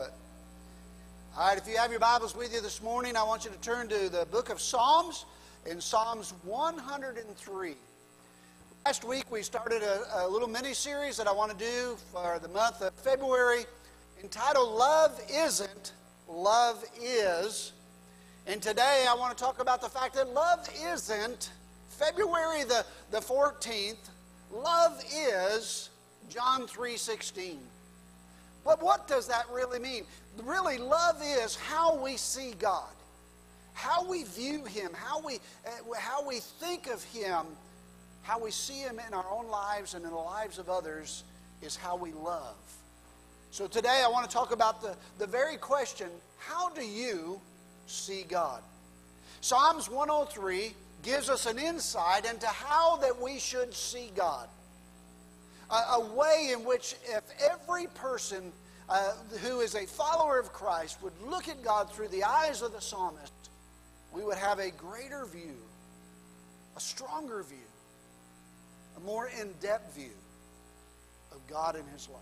it. All right, if you have your Bibles with you this morning, I want you to turn to the book of Psalms in Psalms 103. Last week we started a, a little mini series that I want to do for the month of February entitled Love Isn't, Love Is. And today I want to talk about the fact that love isn't February the, the 14th, love is John 3:16. But what does that really mean? Really, love is how we see God, how we view Him, how we, uh, how we think of Him, how we see Him in our own lives and in the lives of others is how we love. So today I want to talk about the, the very question how do you see God? Psalms 103 gives us an insight into how that we should see God a, a way in which if every person uh, who is a follower of Christ would look at God through the eyes of the psalmist, we would have a greater view, a stronger view, a more in depth view of God and His love.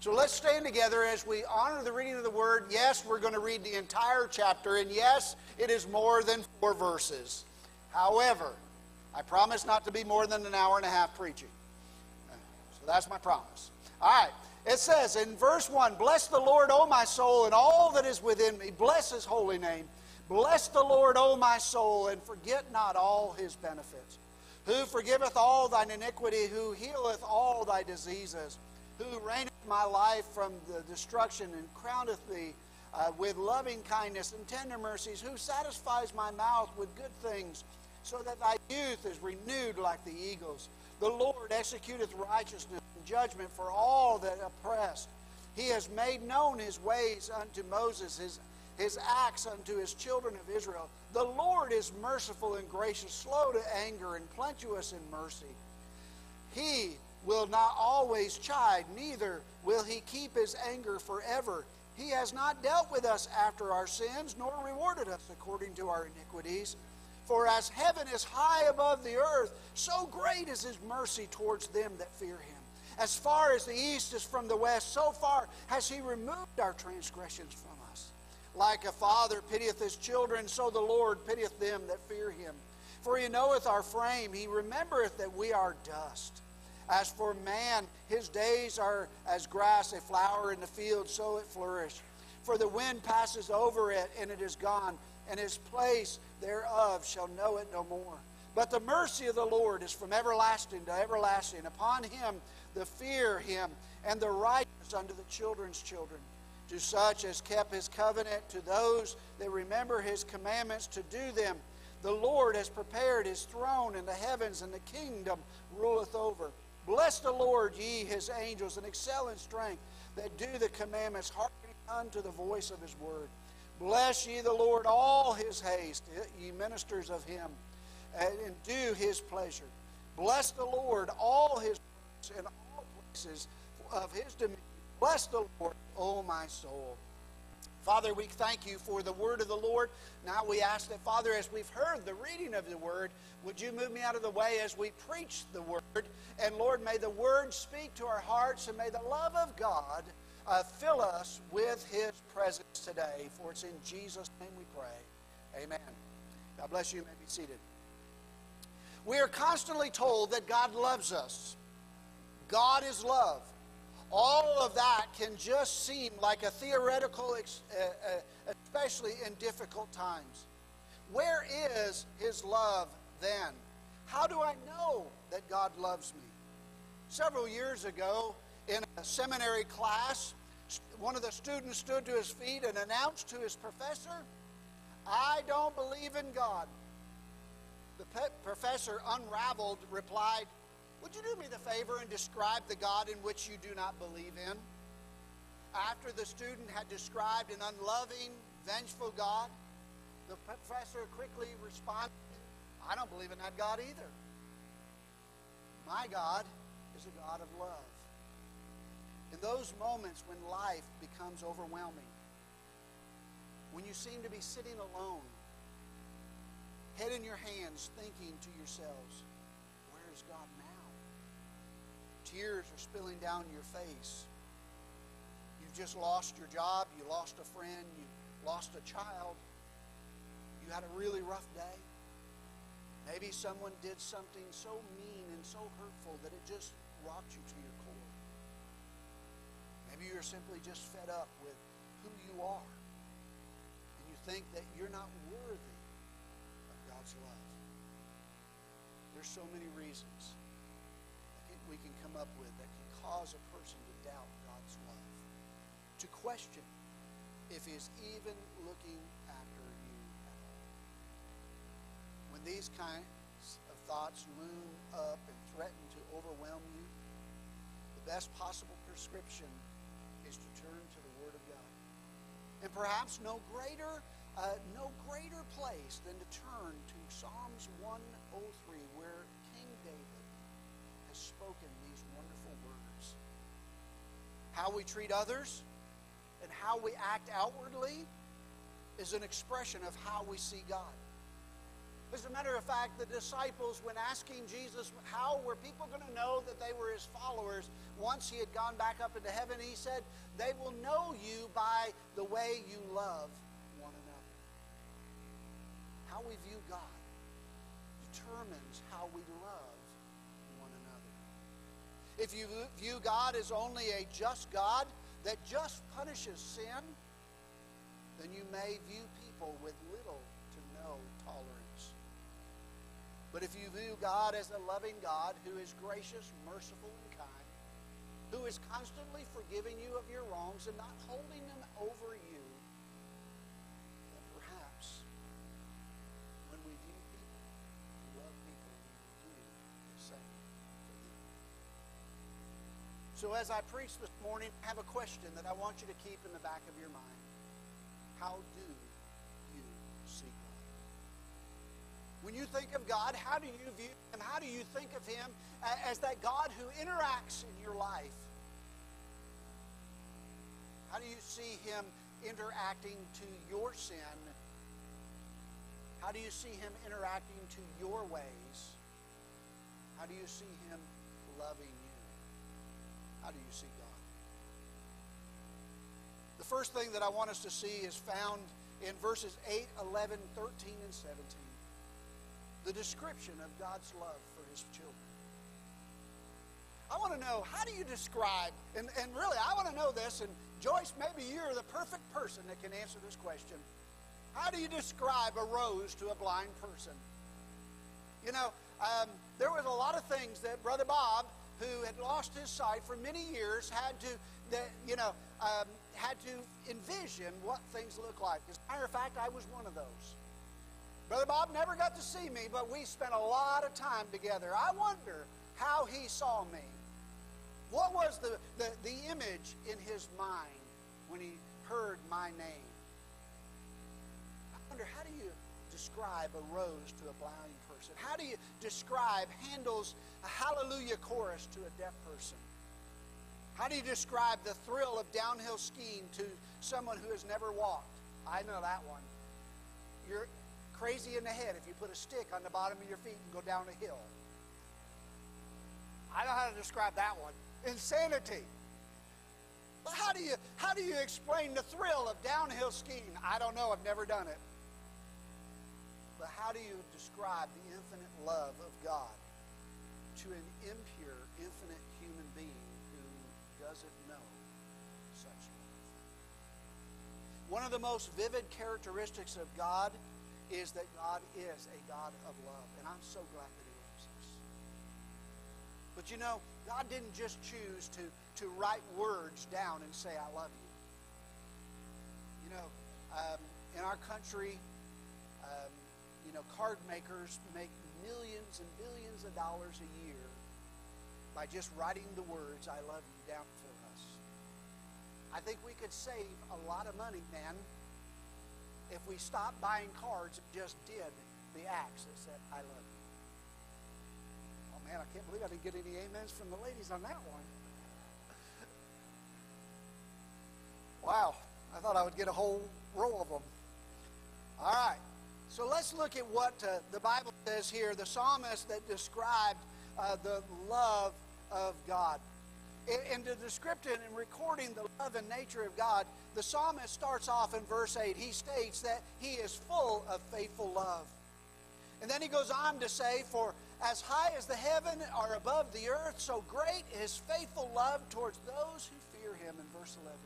So let's stand together as we honor the reading of the Word. Yes, we're going to read the entire chapter, and yes, it is more than four verses. However, I promise not to be more than an hour and a half preaching. That's my promise. All right. It says in verse 1 Bless the Lord, O my soul, and all that is within me. Bless his holy name. Bless the Lord, O my soul, and forget not all his benefits. Who forgiveth all thine iniquity, who healeth all thy diseases, who reigneth my life from the destruction and crowneth thee uh, with loving kindness and tender mercies, who satisfies my mouth with good things, so that thy youth is renewed like the eagles. The Lord executeth righteousness and judgment for all that oppress. He has made known his ways unto Moses, his, his acts unto his children of Israel. The Lord is merciful and gracious, slow to anger, and plenteous in mercy. He will not always chide, neither will he keep his anger forever. He has not dealt with us after our sins, nor rewarded us according to our iniquities. For as heaven is high above the earth, so great is his mercy towards them that fear him. As far as the east is from the west, so far has he removed our transgressions from us. Like a father pitieth his children, so the Lord pitieth them that fear him. For he knoweth our frame, he remembereth that we are dust. As for man, his days are as grass, a flower in the field, so it flourisheth. For the wind passes over it, and it is gone and his place thereof shall know it no more. But the mercy of the Lord is from everlasting to everlasting upon him the fear him, and the righteous unto the children's children. To such as kept his covenant, to those that remember his commandments to do them. The Lord has prepared his throne in the heavens, and the kingdom ruleth over. Bless the Lord, ye his angels, and excel in strength, that do the commandments, hearkening unto the voice of his word. Bless ye the Lord all his haste, ye ministers of him, and do his pleasure. Bless the Lord all his works in all places of his dominion. Bless the Lord, O my soul. Father, we thank you for the word of the Lord. Now we ask that, Father, as we've heard the reading of the word, would you move me out of the way as we preach the word? And Lord, may the word speak to our hearts, and may the love of God uh, fill us with his presence today. For it's in Jesus' name we pray. Amen. God bless you. You may be seated. We are constantly told that God loves us. God is love. All of that can just seem like a theoretical, uh, uh, especially in difficult times. Where is His love then? How do I know that God loves me? Several years ago, in a seminary class, one of the students stood to his feet and announced to his professor, I don't believe in God. The professor, unraveled, replied, Would you do me the favor and describe the God in which you do not believe in? After the student had described an unloving, vengeful God, the professor quickly responded, I don't believe in that God either. My God is a God of love. In those moments when life becomes overwhelming, when you seem to be sitting alone, head in your hands, thinking to yourselves, Where is God now? Tears are spilling down your face. You you've just lost your job, you lost a friend, you lost a child, you had a really rough day. Maybe someone did something so mean and so hurtful that it just rocked you to your core. Maybe you're simply just fed up with who you are. And you think that you're not worthy of God's love. There's so many reasons we can come up with that can cause a person to doubt God's love, to question if He's even looking after you at all. When these kinds of thoughts loom up and threaten to overwhelm you, the best possible prescription is to turn to the Word of God. And perhaps no greater, uh, no greater place than to turn to Psalms 103, where King David has spoken these wonderful words. How we treat others and how we act outwardly is an expression of how we see God. As a matter of fact, the disciples, when asking Jesus, how were people going to know that they were his followers once he had gone back up into heaven, he said, they will know you by the way you love one another. How we view God determines how we love one another. If you view God as only a just God that just punishes sin, then you may view people with little to no tolerance. But if you view God as a loving God who is gracious, merciful, and kind, who is constantly forgiving you of your wrongs and not holding them over you, then perhaps when we love people, we do the same. So as I preach this morning, I have a question that I want you to keep in the back of your mind. How do you see God? When you think of God, how do you view Him? How do you think of Him as that God who interacts in your life? How do you see Him interacting to your sin? How do you see Him interacting to your ways? How do you see Him loving you? How do you see God? The first thing that I want us to see is found in verses 8, 11, 13, and 17. The description of God's love for his children. I want to know, how do you describe, and, and really, I want to know this, and Joyce, maybe you're the perfect person that can answer this question. How do you describe a rose to a blind person? You know, um, there was a lot of things that Brother Bob, who had lost his sight for many years, had to, that, you know, um, had to envision what things look like. As a matter of fact, I was one of those. Brother Bob never got to see me, but we spent a lot of time together. I wonder how he saw me. What was the, the, the image in his mind when he heard my name? I wonder, how do you describe a rose to a blind person? How do you describe Handel's Hallelujah chorus to a deaf person? How do you describe the thrill of downhill skiing to someone who has never walked? I know that one. You're crazy in the head if you put a stick on the bottom of your feet and go down a hill. I know how to describe that one. Insanity. But how do you how do you explain the thrill of downhill skiing? I don't know. I've never done it. But how do you describe the infinite love of God to an impure, infinite human being who doesn't know such love. One of the most vivid characteristics of God is that God is a God of love. And I'm so glad that He loves us. But you know, God didn't just choose to, to write words down and say, I love you. You know, um, in our country, um, you know, card makers make millions and billions of dollars a year by just writing the words, I love you, down for us. I think we could save a lot of money, man, if we stopped buying cards and just did the acts that said, I love you. Oh, man, I can't believe I didn't get any amens from the ladies on that one. Wow, I thought I would get a whole row of them. All right, so let's look at what uh, the Bible says here. The psalmist that described uh, the love of God. in, in the description and recording the love and nature of God, the psalmist starts off in verse 8. He states that he is full of faithful love. And then he goes on to say, For as high as the heaven are above the earth, so great is faithful love towards those who fear him, in verse 11.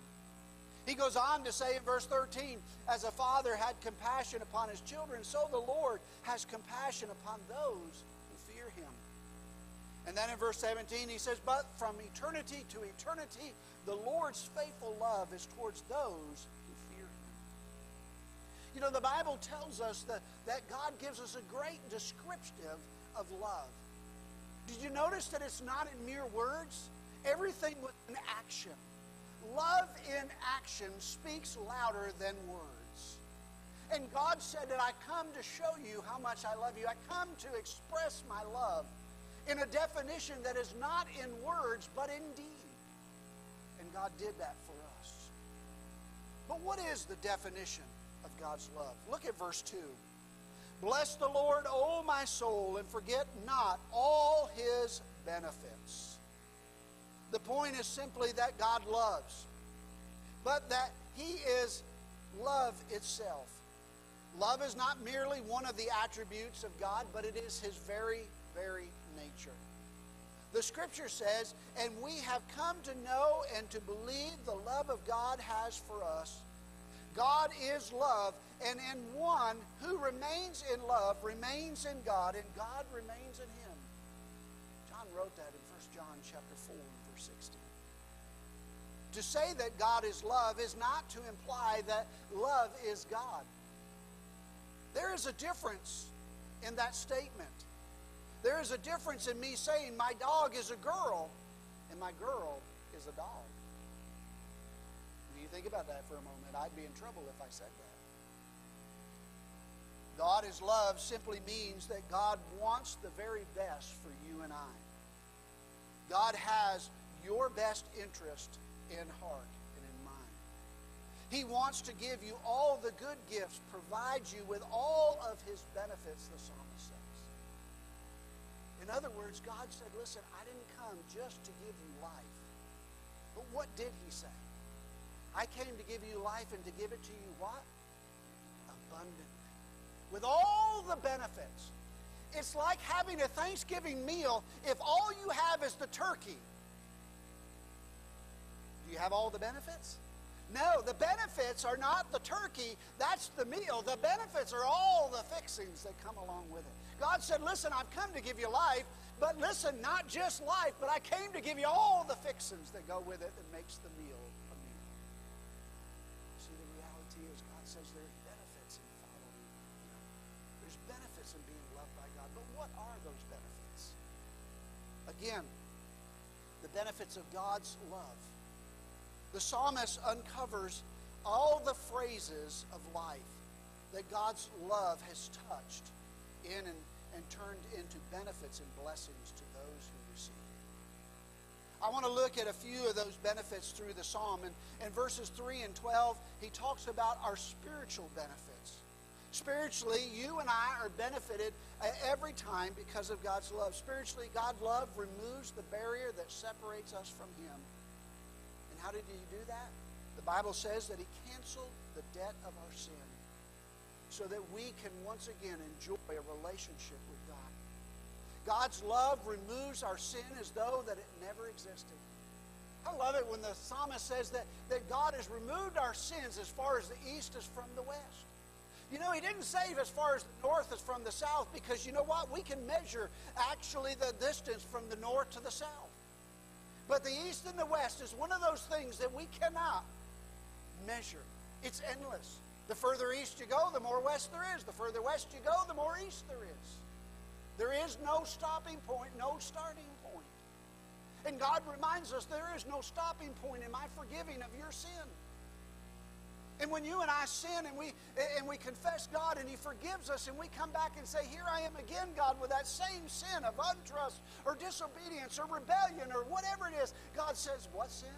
He goes on to say in verse 13, As a father had compassion upon his children, so the Lord has compassion upon those. And then in verse 17, he says, But from eternity to eternity, the Lord's faithful love is towards those who fear him. You know, the Bible tells us that, that God gives us a great descriptive of love. Did you notice that it's not in mere words? Everything with an action. Love in action speaks louder than words. And God said that I come to show you how much I love you. I come to express my love in a definition that is not in words but in deed. And God did that for us. But what is the definition of God's love? Look at verse 2. Bless the Lord, O my soul, and forget not all his benefits. The point is simply that God loves, but that he is love itself. Love is not merely one of the attributes of God, but it is his very, very nature. The scripture says, and we have come to know and to believe the love of God has for us. God is love, and in one who remains in love remains in God, and God remains in him. John wrote that in 1 John chapter 4, verse 16. To say that God is love is not to imply that love is God. There is a difference in that statement. There is a difference in me saying my dog is a girl and my girl is a dog. When you think about that for a moment, I'd be in trouble if I said that. God is love simply means that God wants the very best for you and I. God has your best interest in heart and in mind. He wants to give you all the good gifts, provide you with all of his benefits, the psalmist says. In other words, God said, listen, I didn't come just to give you life. But what did he say? I came to give you life and to give it to you what? Abundantly. With all the benefits. It's like having a Thanksgiving meal if all you have is the turkey. Do you have all the benefits? No, the benefits are not the turkey, that's the meal. The benefits are all the fixings that come along with it. God said, Listen, I've come to give you life, but listen, not just life, but I came to give you all the fixings that go with it that makes the meal a meal. See, the reality is God says there's benefits in following Him. There's benefits in being loved by God. But what are those benefits? Again, the benefits of God's love. The psalmist uncovers all the phrases of life that God's love has touched in and and turned into benefits and blessings to those who receive. I want to look at a few of those benefits through the psalm. And in verses 3 and 12, he talks about our spiritual benefits. Spiritually, you and I are benefited uh, every time because of God's love. Spiritually, God's love removes the barrier that separates us from Him. And how did He do that? The Bible says that He canceled the debt of our sin so that we can once again enjoy a relationship with God. God's love removes our sin as though that it never existed. I love it when the psalmist says that, that God has removed our sins as far as the east is from the west. You know, he didn't save as far as the north is from the south because you know what? We can measure actually the distance from the north to the south. But the east and the west is one of those things that we cannot measure. It's endless. The further east you go, the more west there is. The further west you go, the more east there is. There is no stopping point, no starting point. And God reminds us there is no stopping point in my forgiving of your sin. And when you and I sin and we and we confess God and He forgives us and we come back and say, Here I am again, God, with that same sin of untrust or disobedience or rebellion or whatever it is, God says, What sin?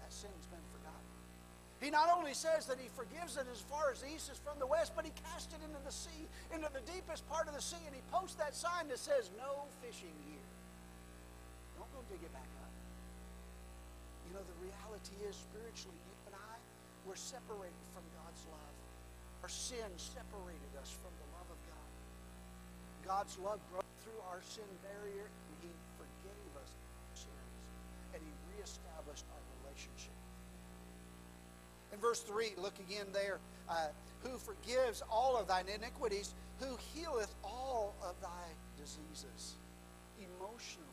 That sin's been he not only says that he forgives it as far as the east is from the west, but he cast it into the sea, into the deepest part of the sea, and he posts that sign that says, No fishing here. Don't go dig it back up. You know, the reality is spiritually, you and I, we're separated from God's love. Our sin separated us from the love of God. God's love broke through our sin barrier, and He forgave us our sins, and He reestablished our relationship. In verse 3, look again there. Uh, who forgives all of thine iniquities, who healeth all of thy diseases. Emotionally.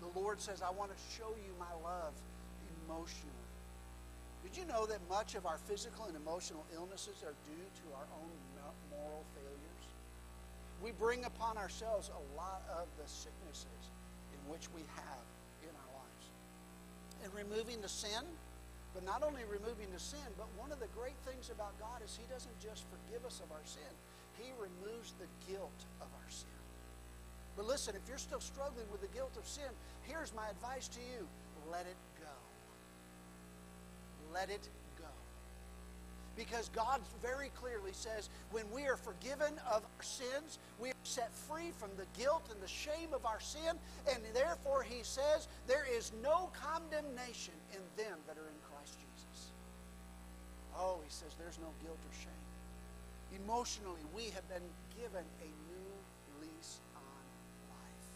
The Lord says, I want to show you my love emotionally. Did you know that much of our physical and emotional illnesses are due to our own moral failures? We bring upon ourselves a lot of the sicknesses in which we have in our lives. And removing the sin, but not only removing the sin, but one of the great things about God is He doesn't just forgive us of our sin, He removes the guilt of our sin. But listen, if you're still struggling with the guilt of sin, here's my advice to you let it go. let it go. Because God very clearly says when we are forgiven of our sins, we are set free from the guilt and the shame of our sin, and therefore He says there is no condemnation in them that are. Oh, He says there's no guilt or shame. Emotionally, we have been given a new lease on life.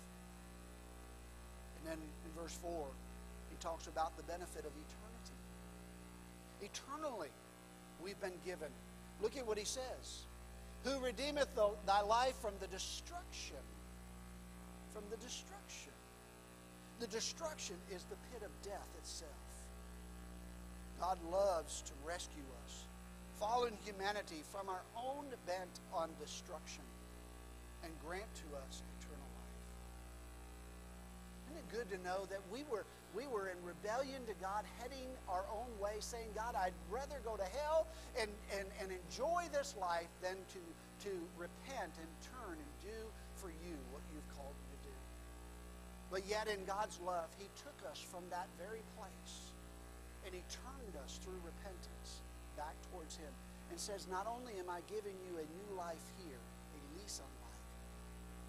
And then in verse 4, he talks about the benefit of eternity eternally we've been given. Look at what he says. Who redeemeth the, thy life from the destruction? From the destruction. The destruction is the pit of death itself. God loves to rescue us, fallen humanity from our own bent on destruction, and grant to us eternal life. Isn't it good to know that we were we were in rebellion to God, heading our own way, saying, God, I'd rather go to hell and, and, and enjoy this life than to, to repent and turn and do for you what you've called me to do. But yet, in God's love, He took us from that very place and He turned us through repentance back towards Him and says, Not only am I giving you a new life here, a lease on life,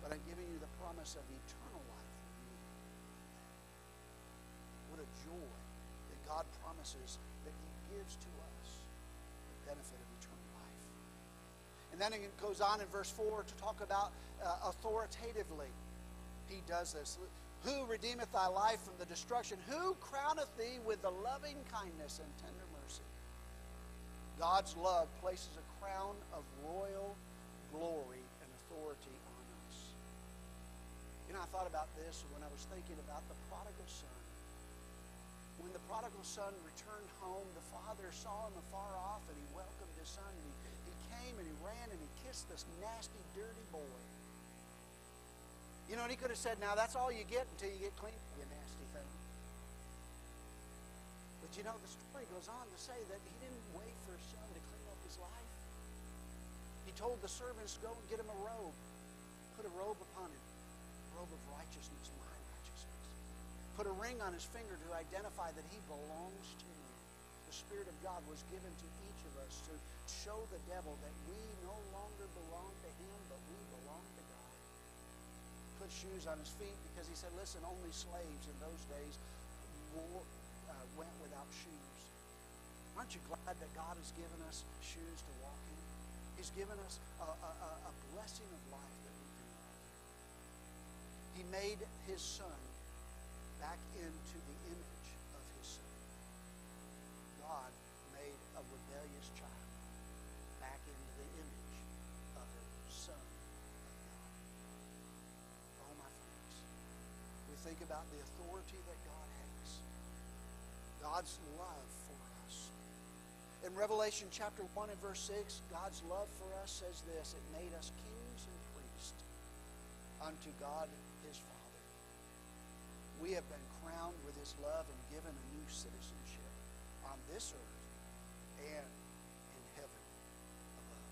but I'm giving you the promise of eternal life. What a joy that God promises that He gives to us the benefit of eternal life. And then it goes on in verse 4 to talk about uh, authoritatively. He does this. Who redeemeth thy life from the destruction? Who crowneth thee with the loving kindness and tender mercy? God's love places a crown of royal glory and authority on us. You know, I thought about this when I was thinking about the prodigal son when the prodigal son returned home, the father saw him afar off and he welcomed his son. And he, he came and he ran and he kissed this nasty, dirty boy. You know, and he could have said, now that's all you get until you get clean, you nasty thing. But you know, the story goes on to say that he didn't wait for his son to clean up his life. He told the servants go and get him a robe, put a robe upon him, a robe of righteousness, my righteousness, put a ring on his finger to identify that he belongs to me. The Spirit of God was given to each of us to show the devil that we no longer belong to him, but we belong to God. Put shoes on his feet because he said, listen, only slaves in those days wore, uh, went without shoes. Aren't you glad that God has given us shoes to walk in? He's given us a, a, a blessing of life that we can walk in. He made his son back into the image of his son. God made a rebellious child back into the image of his son of God. Oh, my friends, we think about the authority that God has, God's love for us. In Revelation chapter 1 and verse 6, God's love for us says this It made us kings and priests unto God his Father we have been crowned with his love and given a new citizenship on this earth and in heaven above.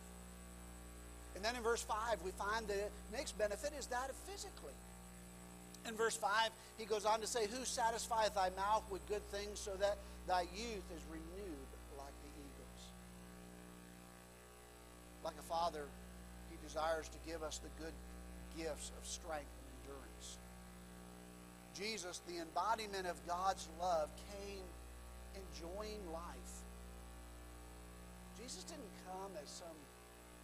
And then in verse 5, we find the next benefit is that of physically. In verse 5, he goes on to say, Who satisfieth thy mouth with good things so that thy youth is renewed like the eagles? Like a father, he desires to give us the good gifts of strength and endurance. Jesus, the embodiment of God's love, came enjoying life. Jesus didn't come as some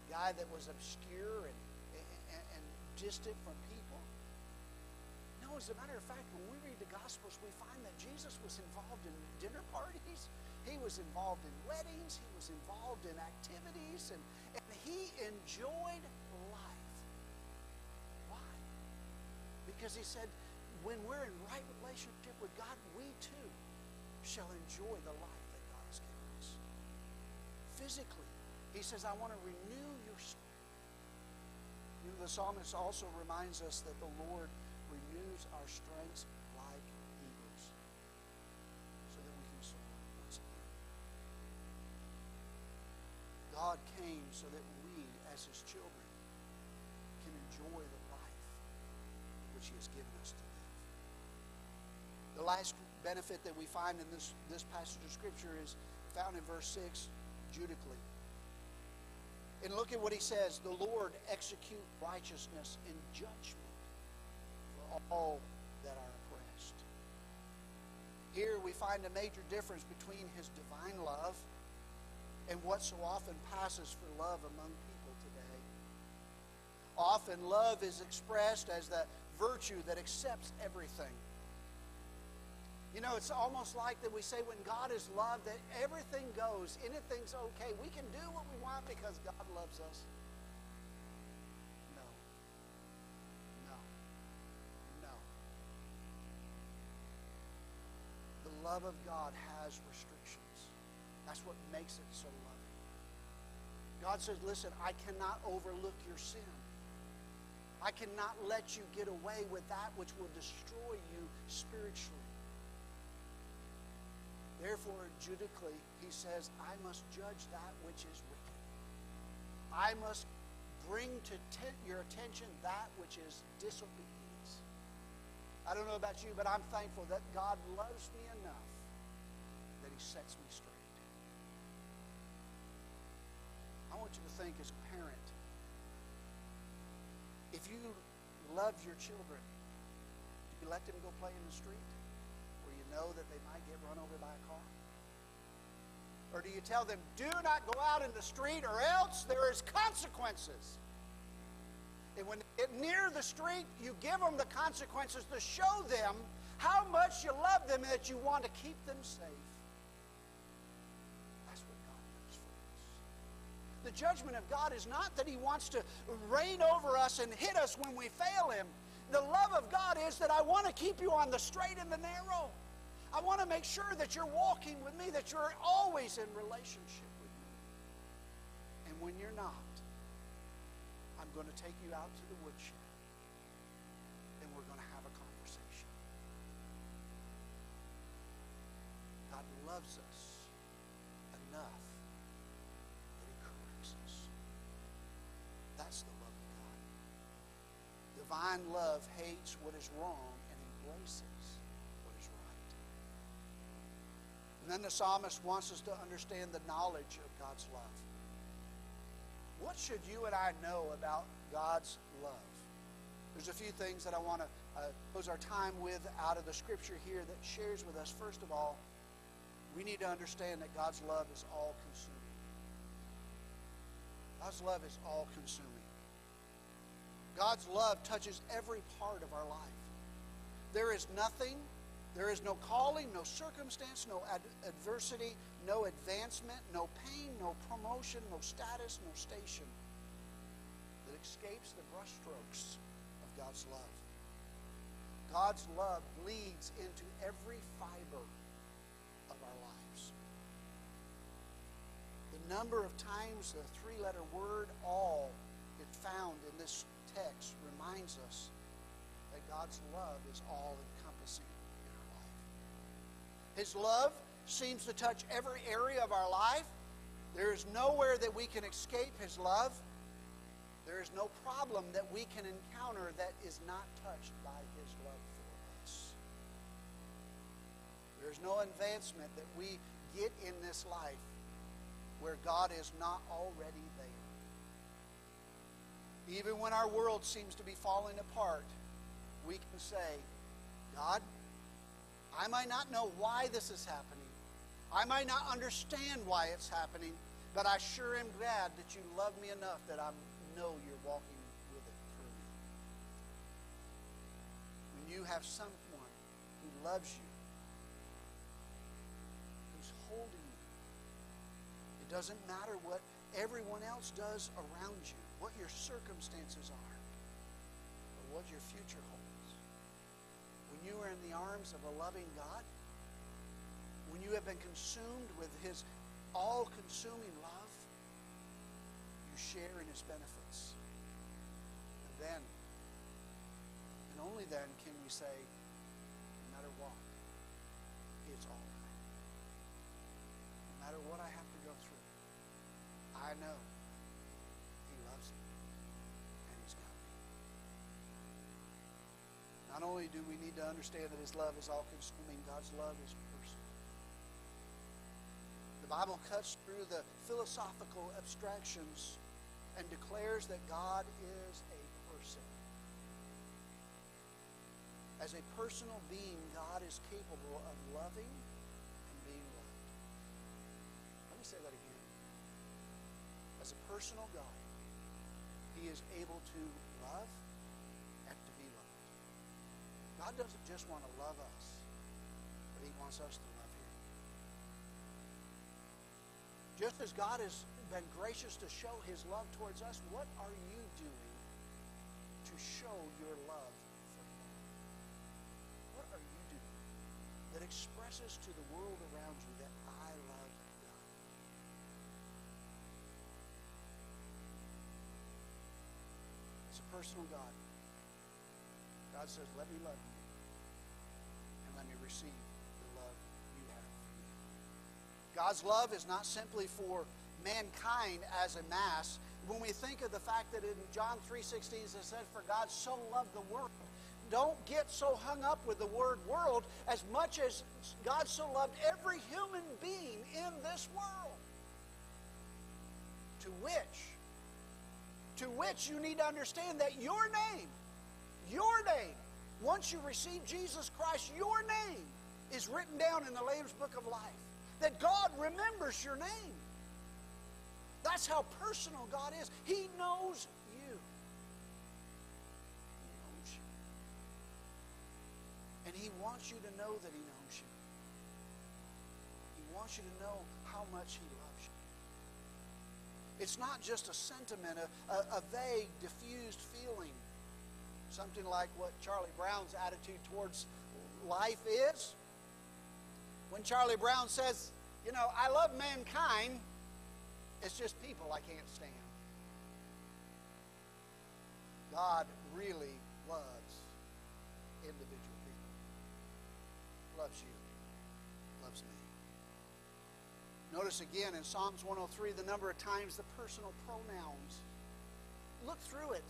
guy that was obscure and, and, and distant from people. No, as a matter of fact, when we read the Gospels, we find that Jesus was involved in dinner parties. He was involved in weddings. He was involved in activities. And, and he enjoyed life. Why? Because he said, when we're in right relationship with God, we too shall enjoy the life that God has given us. Physically, he says, I want to renew your spirit. You know, the psalmist also reminds us that the Lord renews our strengths like eagles so that we can soar once again. God came so that we, as his children, can enjoy the life which he has given us to live. The last benefit that we find in this, this passage of Scripture is found in verse 6, judically. And look at what he says the Lord execute righteousness in judgment all that are oppressed. Here we find a major difference between his divine love and what so often passes for love among people today. Often love is expressed as the virtue that accepts everything. You know, it's almost like that we say when God is love, that everything goes, anything's okay. We can do what we want because God loves us. No. No. No. The love of God has restrictions. That's what makes it so loving. God says, listen, I cannot overlook your sin. I cannot let you get away with that which will destroy you spiritually. Therefore, judically, he says, I must judge that which is wicked. I must bring to your attention that which is disobedience. I don't know about you, but I'm thankful that God loves me enough that he sets me straight. I want you to think as a parent, if you love your children, do you let them go play in the street? Where you know that they might get run over by a car? Or do you tell them, do not go out in the street or else there is consequences? And when get near the street, you give them the consequences to show them how much you love them and that you want to keep them safe. That's what God does for us. The judgment of God is not that He wants to reign over us and hit us when we fail Him. The love of God is that I want to keep you on the straight and the narrow. I want to make sure that you're walking with me, that you're always in relationship with me. And when you're not, I'm going to take you out to the woodshed and we're going to have a conversation. God loves us enough that He corrects us. That's the love of God. Divine love hates what is wrong and embraces what is right. And then the psalmist wants us to understand the knowledge of God's love. What should you and I know about God's love? There's a few things that I want to uh, close our time with out of the scripture here that shares with us. First of all, we need to understand that God's love is all consuming. God's love is all consuming. God's love touches every part of our life. There is nothing there is no calling, no circumstance, no ad- adversity, no advancement, no pain, no promotion, no status, no station that escapes the brushstrokes of God's love. God's love bleeds into every fiber of our lives. The number of times the three letter word all is found in this text reminds us that God's love is all encompassing. In our life. His love seems to touch every area of our life. There is nowhere that we can escape His love. There is no problem that we can encounter that is not touched by His love for us. There is no advancement that we get in this life where God is not already there. Even when our world seems to be falling apart, we can say, God, I might not know why this is happening. I might not understand why it's happening, but I sure am glad that you love me enough that I know you're walking with it through me. When you have someone who loves you, who's holding you, it doesn't matter what everyone else does around you, what your circumstances are, or what your future holds. When you are in the arms of a loving God, when you have been consumed with His all consuming love, you share in His benefits. And then, and only then, can we say, no matter what, it's all right. No matter what I have to go through, I know He loves me and He's got me. Not only do we need to understand that His love is all consuming, God's love is personal. Bible cuts through the philosophical abstractions and declares that God is a person. As a personal being, God is capable of loving and being loved. Let me say that again. As a personal God, He is able to love and to be loved. God doesn't just want to love us, but He wants us to love Him. Just as God has been gracious to show His love towards us, what are you doing to show your love for Him? What are you doing that expresses to the world around you that I love God? It's a personal God. God says, let me love you and let me receive the love you have for me. God's love is not simply for mankind as a mass. When we think of the fact that in John 3.16 it says, for God so loved the world, don't get so hung up with the word world as much as God so loved every human being in this world. To which, to which you need to understand that your name, your name, once you receive Jesus Christ, your name is written down in the Lamb's Book of Life. That God remembers your name. That's how personal God is. He knows you. He knows you. And He wants you to know that He knows you. He wants you to know how much He loves you. It's not just a sentiment, a, a, vague, diffused feeling. Something like what Charlie Brown's attitude towards life is. When Charlie Brown says, you know, I love mankind, it's just people I can't stand. God really loves individual people. Loves you. Loves me. Notice again in Psalms 103 the number of times the personal pronouns. Look through it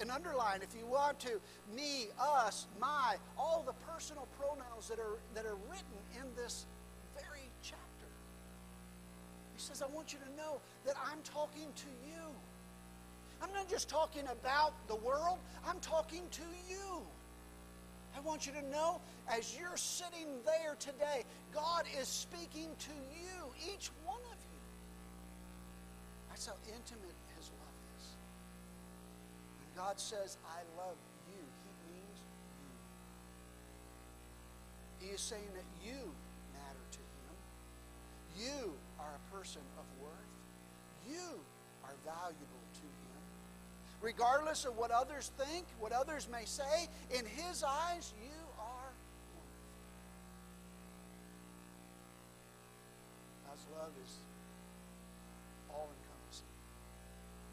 and underline if you want to me, us, my, all the personal pronouns that are that are written in this very chapter. He says, I want you to know that I'm talking to you. I'm not just talking about the world, I'm talking to you. I want you to know as you're sitting there today, God is speaking to you, each one of you. That's how intimate His love is. When God says, I love you, He means you. He is saying that you matter to Him. You are a person of worth. You are valuable to Him. Regardless of what others think, what others may say, in His eyes, you are wonderful. God's love is all encompassing.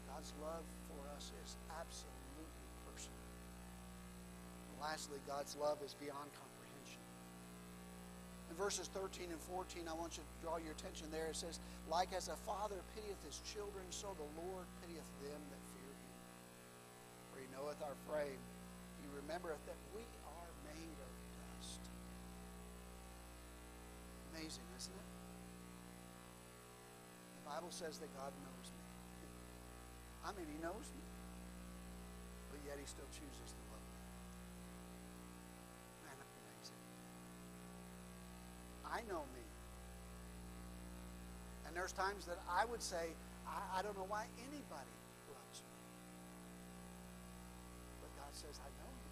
God's love for us is absolutely personal. And lastly, God's love is beyond comprehension. In verses 13 and 14, I want you to draw your attention there. It says, Like as a father pitieth his children, so the Lord pitieth them that fear him. For he knoweth our frame. He remembereth that we are made of dust. Amazing, isn't it? The Bible says that God knows me. I mean, he knows me. But yet he still chooses to love me. Man, I know me. And there's times that I would say, I, I don't know why anybody loves me. But God says, I know you.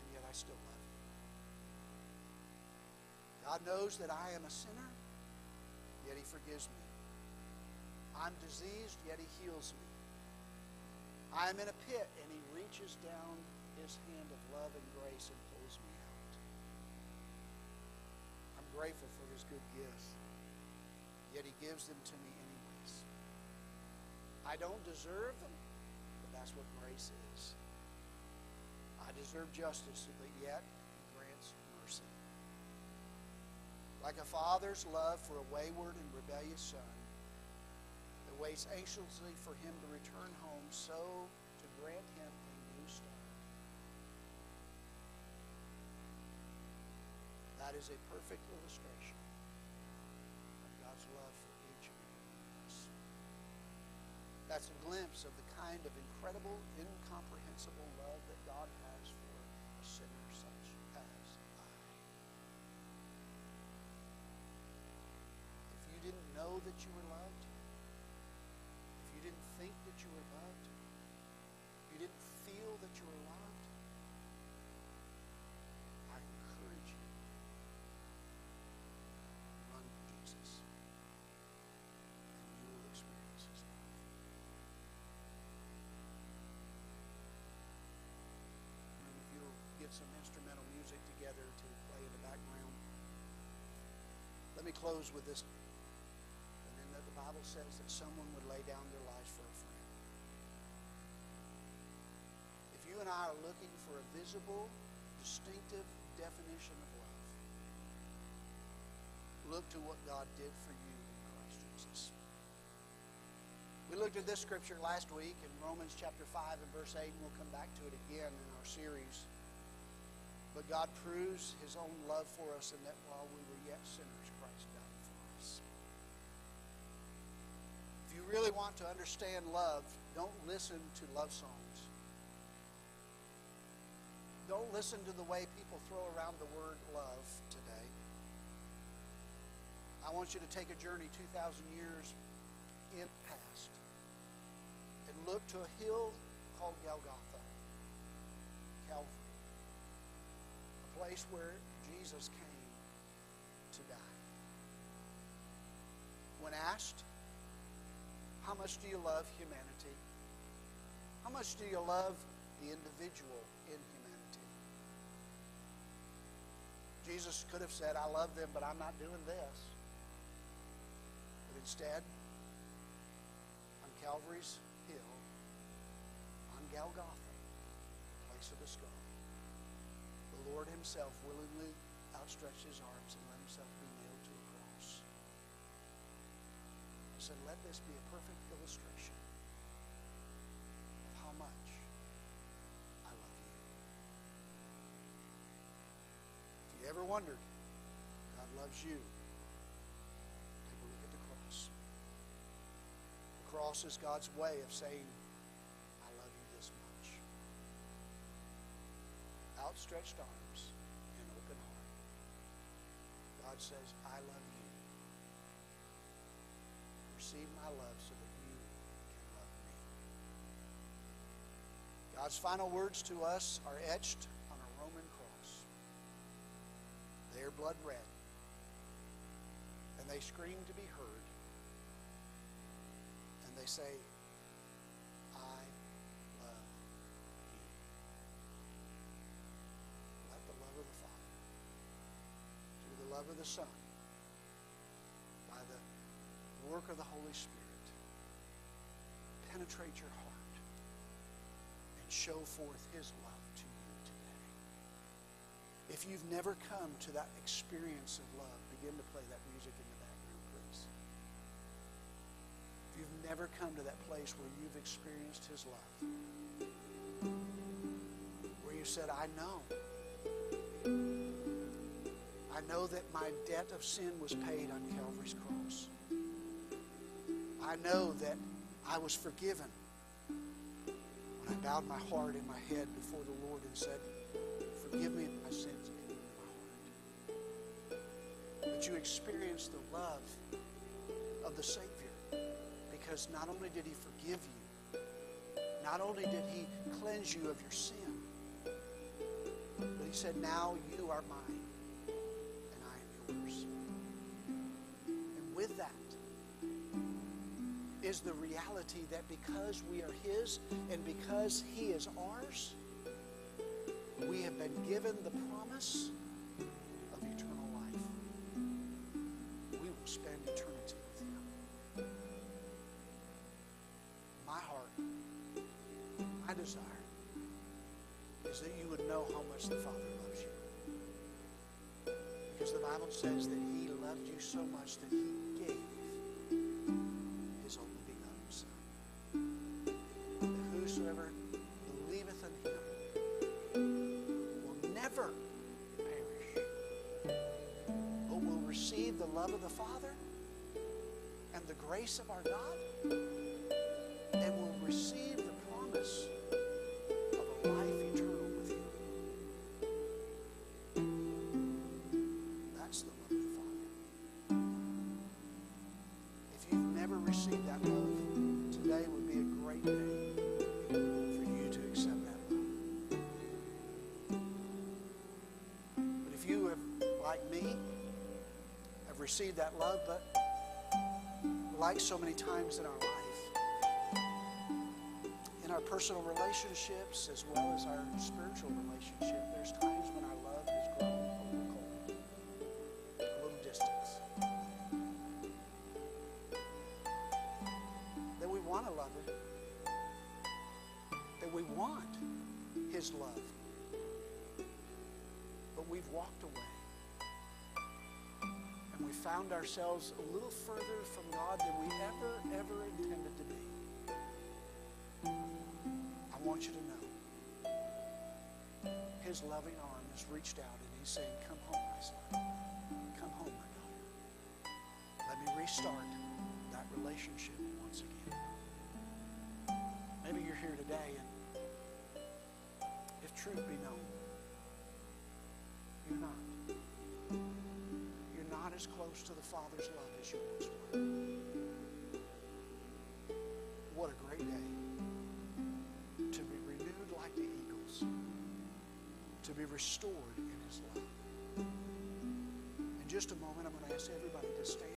And yet I still love you. God knows that I am a sinner, yet He forgives me. I'm diseased, yet He heals me. I'm in a pit, and He reaches down His hand of love and grace and pulls me out. I'm grateful for His good gifts, yet He gives them to me anyways. I don't deserve them, but that's what grace is. I deserve justice, but yet He grants mercy. Like a father's love for a wayward and rebellious son, waits anxiously for him to return home, so to grant him a new start. That is a perfect illustration of God's love for each of us. That's a glimpse of the kind of incredible, incomprehensible love that God has for a sinner such as I. If you didn't know that you were loved, if you didn't think that you were loved, you didn't feel that you were loved, I encourage you run to Jesus, and you will experience His love. And if you'll get some instrumental music together to play in the background. Let me close with this. And then the Bible says that someone would lay down their lives for a friend. If you and I are looking for a visible, distinctive definition of love, look to what God did for you in Christ Jesus. We looked at this scripture last week in Romans chapter 5 and verse 8, and we'll come back to it again in our series. But God proves his own love for us in that while we were yet sinners, Christ died for us. If you really want to understand love, don't listen to love songs. Don't listen to the way people throw around the word love today. I want you to take a journey 2,000 years in the past and look to a hill called Golgotha, Calvary, a place where Jesus came to die. When asked, how much do you love humanity? How much do you love the individual in humanity? Jesus could have said, I love them, but I'm not doing this. But instead, on Calvary's Hill, on Golgotha, place of the skull, the Lord himself willingly outstretched his arms and let himself be nailed to a cross. He said, let this be a perfect illustration of how much I love you. If you ever wondered, God loves you, take a look at the cross. The cross is God's way of saying, I love you this much. Outstretched arms and open heart. God says, I love you. Receive my love so that you can love me. God's final words to us are etched on a Roman cross. They are blood red. And they scream to be heard. And they say, I love you. Let the love of the Father, through the love of the Son, by the work of the Holy Spirit, penetrate your heart and show forth His love. If you've never come to that experience of love, begin to play that music in the background, please. If you've never come to that place where you've experienced His love, where you said, I know. I know that my debt of sin was paid on Calvary's cross. I know that I was forgiven when I bowed my heart and my head before the Lord and said, Forgive me of my sins and my heart. that you experience the love of the Savior. Because not only did He forgive you, not only did He cleanse you of your sin, but He said, Now you are mine, and I am yours. And with that is the reality that because we are His and because He is ours, we have been given the promise of eternal life. We will spend eternity with Him. My heart, my desire is that you would know how much the Father loves you. Because the Bible says that He loved you so much that He grace of our God, and will receive the promise of a life eternal with Him. That's the love of the Father. If you've never received that love, today would be a great day for you to accept that love. But if you have, like me, have received that love, but like so many times in our life, in our personal relationships as well as our spiritual relationship, there's times when our ourselves a little further from God than we ever, ever intended to be. I want you to know His loving arm has reached out and He's saying, Come home, my son. Come home, my daughter. Let me restart that relationship once again. Maybe you're here today and if truth be known, not as close to the Father's love as you once were. What a great day to be renewed like the eagles, to be restored in His love. In just a moment, I'm going to ask everybody to stand.